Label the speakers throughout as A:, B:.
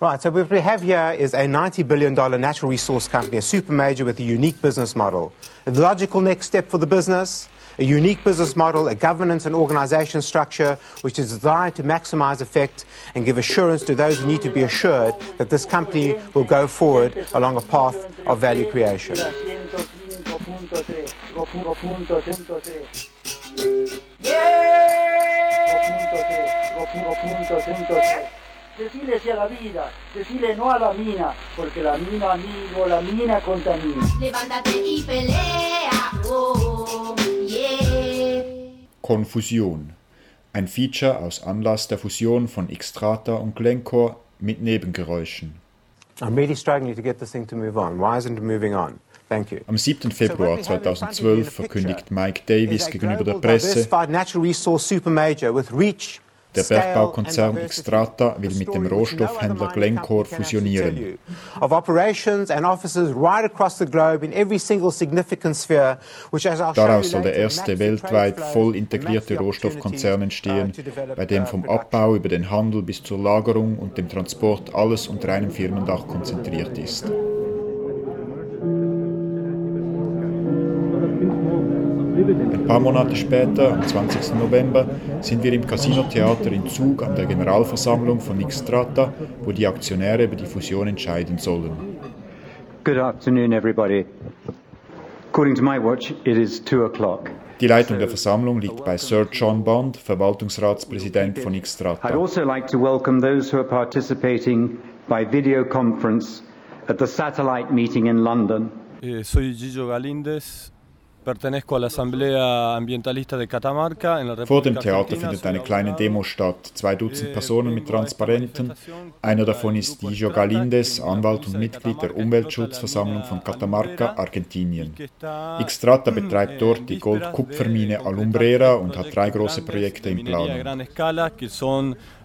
A: Right, so what we have here is a $90 billion natural resource company, a super major with a unique business model. The logical next step for the business, a unique business model, a governance and organization structure which is designed to maximize effect and give assurance to those who need to be assured that this company will go forward along a path of value creation.
B: Decirle sí a la vida, decirle no a la mina, porque la mina amigo, la mina contamina.
C: Levántate y pelea, oh, yeah.
D: Konfusion. Ein Feature aus Anlass der Fusion von Xtrata und Glencore mit Nebengeräuschen.
A: I'm really struggling to get this thing to move on. Why isn't it moving on? Thank you.
D: Am 7. Februar 2012 verkündigt Mike Davis gegenüber der Presse, der Bergbaukonzern Xstrata will mit dem Rohstoffhändler Glencore fusionieren. Daraus soll der erste weltweit voll integrierte Rohstoffkonzern entstehen, bei dem vom. Abbau über den Handel bis zur Lagerung und dem Transport alles unter einem Firmendach konzentriert ist. Paar Monate später, am 20. November, sind wir im Casino-Theater in Zug an der Generalversammlung von Xstrata, wo die Aktionäre über die Fusion entscheiden sollen.
E: Good afternoon, everybody. According to my watch, it is two o'clock.
D: Die Leitung der Versammlung liegt bei Sir John Bond, Verwaltungsratspräsident von
E: I'd
D: Xstrata.
E: also like to welcome those who are participating by video conference at the satellite meeting in London.
F: Eh, soy Gillo Galíndez,
D: Vor dem Theater findet eine kleine. Demo statt. Zwei Dutzend
F: Eh,
D: Personen mit Transparenten. Einer davon ist Dijo
F: Xtrata, que
D: Galíndez,
F: es una
D: Anwalt und Mitglied der Umweltschutzversammlung von Catamarca, Argentinien.
F: que está,
D: Xstrata
F: eh,
D: betreibt dort die Gold-Kupfermine Alumbrera und hat drei große Projekte in Planung.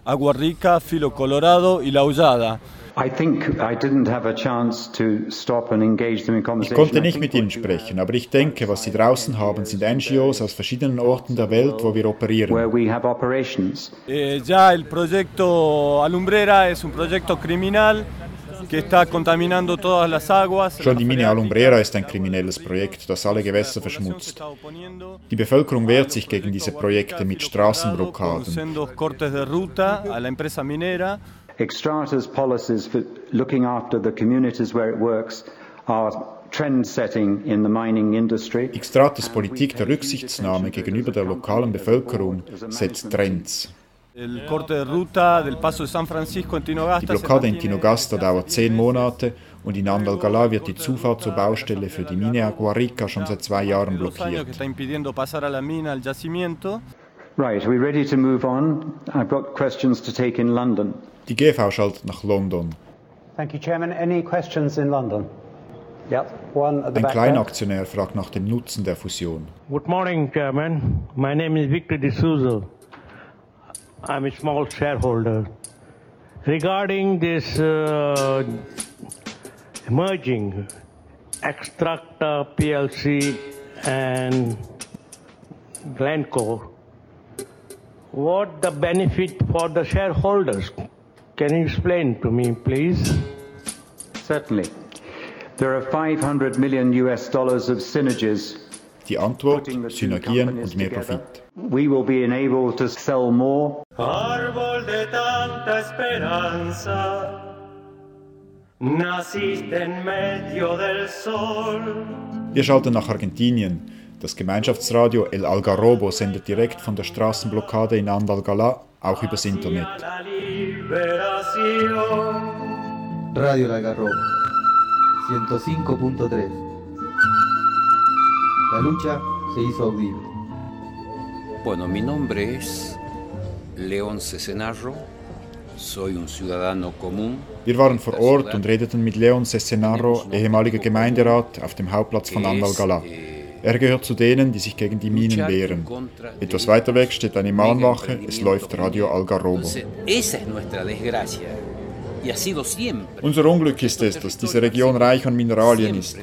F: Agua Rica, Filo Colorado y La Ullada.
E: I think I didn't have a chance to stop and engage them in
D: Ich
E: conversation.
D: konnte nicht mit ihnen sprechen, aber ich denke, was sie draußen haben, sind NGOs aus verschiedenen Orten der Welt, wo wir
E: where
D: operieren.
E: we have operations.
F: Eh, ya el proyecto Alumbrera es un proyecto criminal que está contaminando todas las aguas.
D: Schon die Mine Alumbrera ist ein kriminelles Projekt, das alle Gewässer verschmutzt. Die Bevölkerung wehrt sich gegen diese Projekte mit Straßenblockaden.
E: Extrata's policies for looking after the communities where it works are trend setting in the mining industry.
D: Xtratas Politik der Rücksichtnahme gegenüber der lokalen Bevölkerung setzt Trends. Die Blockade in Tinogasta dauert zehn
F: meses.
D: Monate und in Andalgalá wird die Zufahrt zur Baustelle für die Mine Aguarica schon seit zwei Jahren blockiert.
E: Right, are we ready to move on? I've got questions to take in London.
D: Die GV schaltet nach London.
G: Thank you, Chairman. Any questions in London? Yep, one at the
D: Ein. Kleinaktionär fragt nach dem Nutzen der Fusion.
H: Good morning, Chairman. My name is Victor D'Souza. I'm a small shareholder. Regarding this uh, merging Extracta PLC and Glencore, what the benefit for the shareholders? Can you explain to me, please?
E: Certainly. There are 500 million US dollars of synergies.
D: Die Antwort, Synergien und mehr. Profit.
E: We will be enabled to sell more
I: Árbol de tanta esperanza, naciste en medio del sol.
D: Wir schalten nach Argentinien. Das Gemeinschaftsradio El Algarrobo sendet direkt von der Straßenblockade in Andalgalá, auch übers Internet.
J: Radio El Algarrobo 105.3 La lucha se hizo audible.
K: Bueno, mi nombre es León Cesenarro, soy un ciudadano común.
D: Wir waren vor Ort und redeten mit Leon Cesenaro, ehemaliger Gemeinderat, auf dem Hauptplatz von Andalgalá. Er gehört zu denen, die sich gegen die Minen wehren. Etwas weiter weg steht eine Mahnwache, es läuft Radio Algarrobo.
K: Esa es nuestra desgracia.
D: Unser Unglück ist es, dass diese Region reich an Mineralien ist.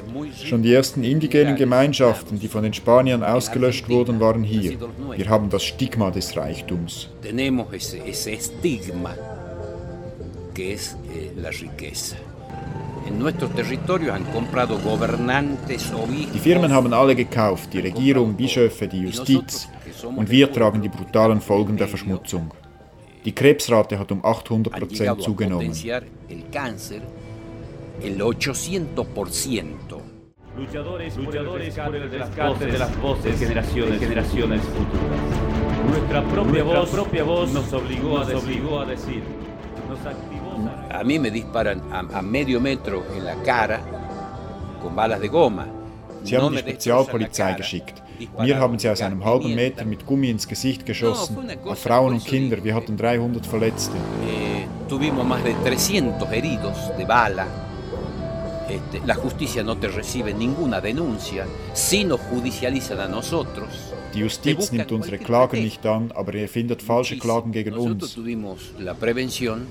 D: Schon die ersten indigenen Gemeinschaften, die von den Spaniern ausgelöscht wurden, waren hier. Wir haben das Stigma des Reichtums.
K: Eh.
D: Die Firmen haben alle gekauft, die Regierung, Bischöfe, die Justiz. Und wir tragen die brutalen Folgen der Verschmutzung. Die Krebsrate hat um 800
K: han
D: Prozent
K: llegado a
D: zugenommen.
K: potenciar el cáncer el 800%.
I: Luchadores, luchadores por el rescate de las voces generaciones, generaciones futuras. Nuestra propia, voz, propia voz nos obligó, a, decir, obligó a decir, nos activó a...
K: A mí me disparan a, a medio metro en la cara con balas de goma.
D: Sie haben die Spezialpolizei geschickt. Wir haben sie aus einem halben Meter mit Gummi ins Gesicht geschossen. Auf Frauen und Kinder, wir hatten 300 Verletzte.
K: Eh, tuvimos más de 300 heridos de bala. Este, la justicia no te recibe ninguna denuncia, si nos judicializan a nosotros.
D: Die Justiz nimmt unsere Klagen nicht an, aber ihr findet falsche Klagen gegen uns.
K: tuvimos la prevención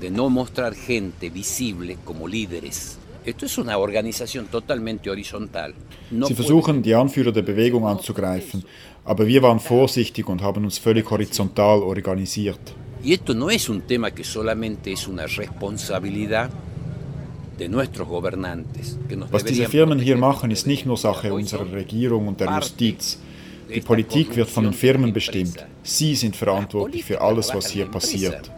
K: de no mostrar gente visible como líderes. Esto es una organización totalmente horizontal. No
D: Sie versuchen, die Anführer der Bewegung anzugreifen, aber wir waren vorsichtig und haben uns völlig horizontal organisiert.
K: Y esto no es un tema que solamente es una responsabilidad
D: Was diese Firmen hier machen, ist nicht nur Sache unserer Regierung und der Justiz. Die Politik wird von den Firmen bestimmt. Sie sind verantwortlich für alles, was hier passiert.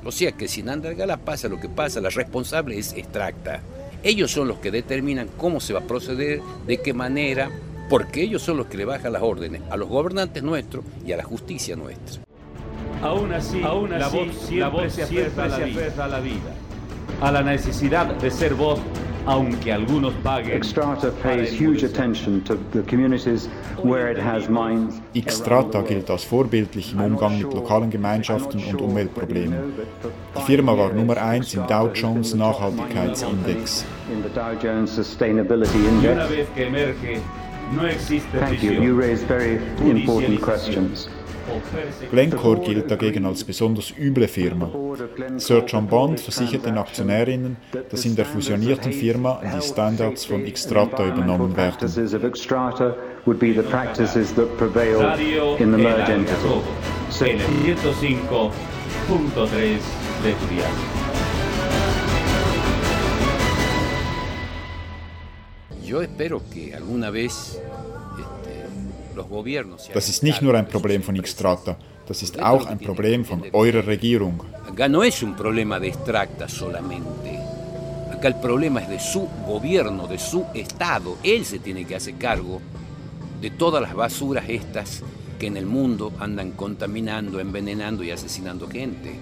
K: Ellos son los que determinan cómo se va a proceder, de qué manera, porque ellos son los que le bajan las órdenes a los gobernantes nuestros y a la justicia nuestra.
I: Aún así, Aún
L: la
I: así,
L: voz siempre
I: la voz
L: se
I: siempre
L: aferra
I: se aferra a la vida, a la necesidad de ser voz, aunque algunos paguen.
E: Xstrata pays huge attention to the communities where it has mines.
D: Xstrata gilt als vorbildlich im Umgang mit lokalen Gemeinschaften und Umweltproblemen. Die Firma war Nummer 1 im Dow Jones Nachhaltigkeitsindex.
E: In the Dow Jones Sustainability Index. Thank you. You raise very important questions.
D: Glencore gilt dagegen als besonders üble Firma. Sir John Bond versichert den Aktionärinnen, dass in der fusionierten Firma die Standards von Xstrata übernommen werden.
E: Practices of Xstrata would be the practices that prevail
I: Radio
E: in the
I: El
E: merged entity.
I: Algarrobo,
E: So,
I: en el 105.3 de tu dial.
K: Yo espero que alguna vez
D: Das ist nicht nur ein Problem von. Xstrata, das ist auch ein Problem von eurer Regierung.
K: Acá no es un problema de extracta solamente. Acá el problema es de su gobierno, de su Estado. Él se tiene que hacer cargo de todas las basuras estas que en el mundo andan contaminando, envenenando y asesinando gente.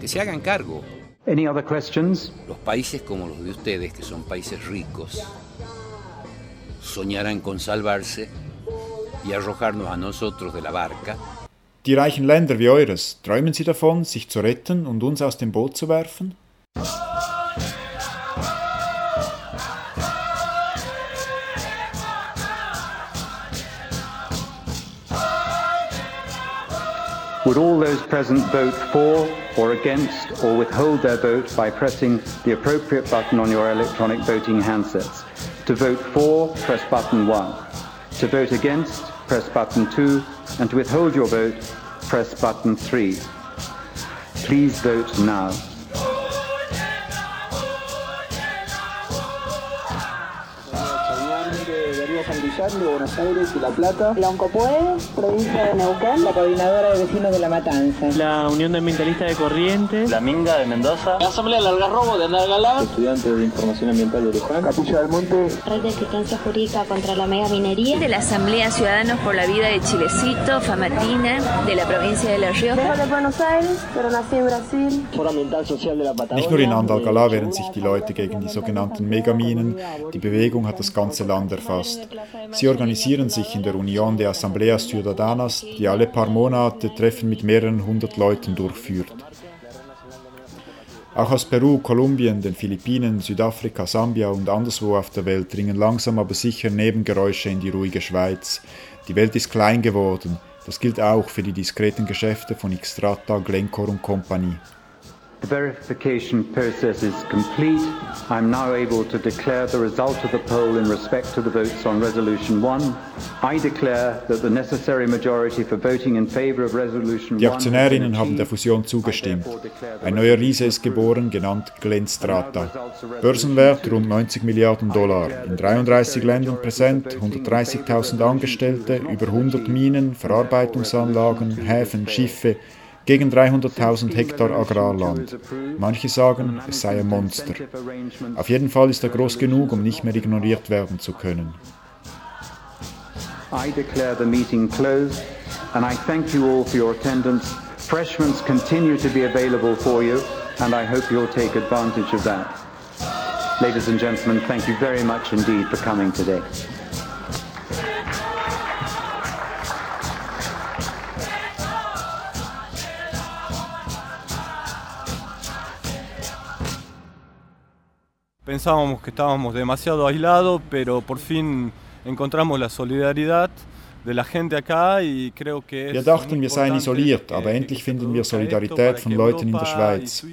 K: Que se hagan cargo.
E: any other questions?
K: Los países como los de ustedes, que son países ricos, soñarán con salvarse y arrojarnos a nosotros de la barca
D: Die reichen Länder wie eures, träumen sie davon, sich zu retten und uns aus dem Boot zu werfen?
E: Would all those present vote for or against or withhold their vote by pressing the appropriate button on your electronic voting handsets? To vote for, press button 1. To vote against, press button 2. And to withhold your vote, press button 3. Please vote now.
M: Santillán, de Buenos Aires y La Plata. La Oncopuede, provincia de Neuquén. La Coordinadora de Vecinos de La Matanza.
N: La Unión de Ambientalistas de Corrientes.
M: La Minga de Mendoza. La Asamblea del Algarrobo de Andalgalá. Estudiantes de Información Ambiental de Luján. Capilla del Monte.
O: Red de Asistencia Jurídica contra la Mega Minería.
P: De la Asamblea Ciudadanos por la Vida de Chilecito, Famatina, de la provincia de La Rioja.
O: de Buenos Aires, pero nací en Brasil.
M: Foro Ambiental Social de la Patagonia.
D: Nicht nur in Andalgalá wehren sich die Leute gegen die sogenannten Megaminen, die Bewegung hat das ganze Land erfasst. Sie organisieren sich in der Union de Asambleas Ciudadanas, die alle paar Monate Treffen mit mehreren hundert Leuten durchführt. Auch aus Peru, Kolumbien, den Philippinen, Südafrika, Sambia und anderswo auf der Welt dringen langsam aber sicher Nebengeräusche in die ruhige Schweiz. Die Welt ist klein geworden. Das gilt auch für die diskreten Geschäfte von Xstrata, Glencore und Company.
E: The verification process is complete. I am now able to declare the result of the poll in respect to the votes on Resolution 1. I declare that the necessary majority for voting in favor of Resolution 1
D: Die Aktionärinnen haben der Fusion zugestimmt. Ein neuer Riese ist geboren, genannt Glen Strata. Börsenwert rund 90 Milliarden Dollar, in 33 Ländern präsent, 130.000 Angestellte, über 100 Minen, Verarbeitungsanlagen, Häfen, Schiffe, gegen 300.000 Hektar Agrarland. Manche sagen, es sei ein Monster. Auf jeden Fall ist er groß genug, um nicht mehr ignoriert werden zu können.
E: I declare the meeting closed, and I thank you all for your attendance. Freshments continue to be available for you, and I hope you'll take advantage of that. Ladies and gentlemen, thank you very much indeed for coming today.
F: Pensábamos que estábamos demasiado aislados, pero por fin encontramos la solidaridad de la gente acá y creo que
D: Wir
F: es
D: dachten,
F: muy
D: wir seien
F: importante
D: isoliert,
F: que-
D: aber endlich finden wir
F: produzca esto
D: Solidarität
F: para
D: von
F: que
D: Leuten in der Schweiz.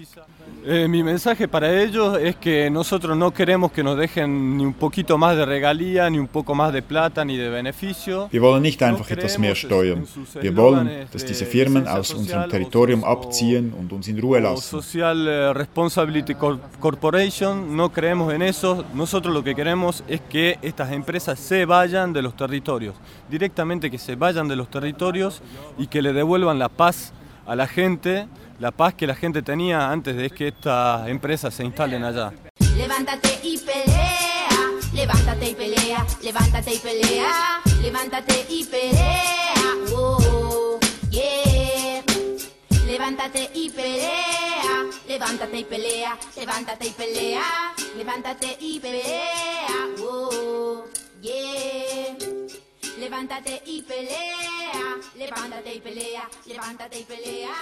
F: Eh, mi mensaje para ellos es que nosotros no queremos que nos dejen ni un poquito más de regalía, ni un poco más de plata, ni de beneficio.
D: Wir wollen nicht einfach etwas mehr steuern. Wir wollen, dass diese Firmen aus unserem Territorium abziehen und uns in Ruhe lassen.
F: Social eh, Responsibility Cor- Corporation, no creemos en eso. Nosotros lo que queremos es que estas empresas se vayan de los territorios, directamente que se vayan de los territorios y que le devuelvan la paz a la gente, la paz que la gente tenía antes de que estas empresas se instalen allá.
C: Levántate y pelea, levántate y pelea, levántate y pelea, levántate y pelea, oh, yeah. Levántate y pelea, levántate y pelea, levántate y pelea, levántate y pelea, oh, yeah. Levántate y pelea, levántate y pelea, levántate y pelea,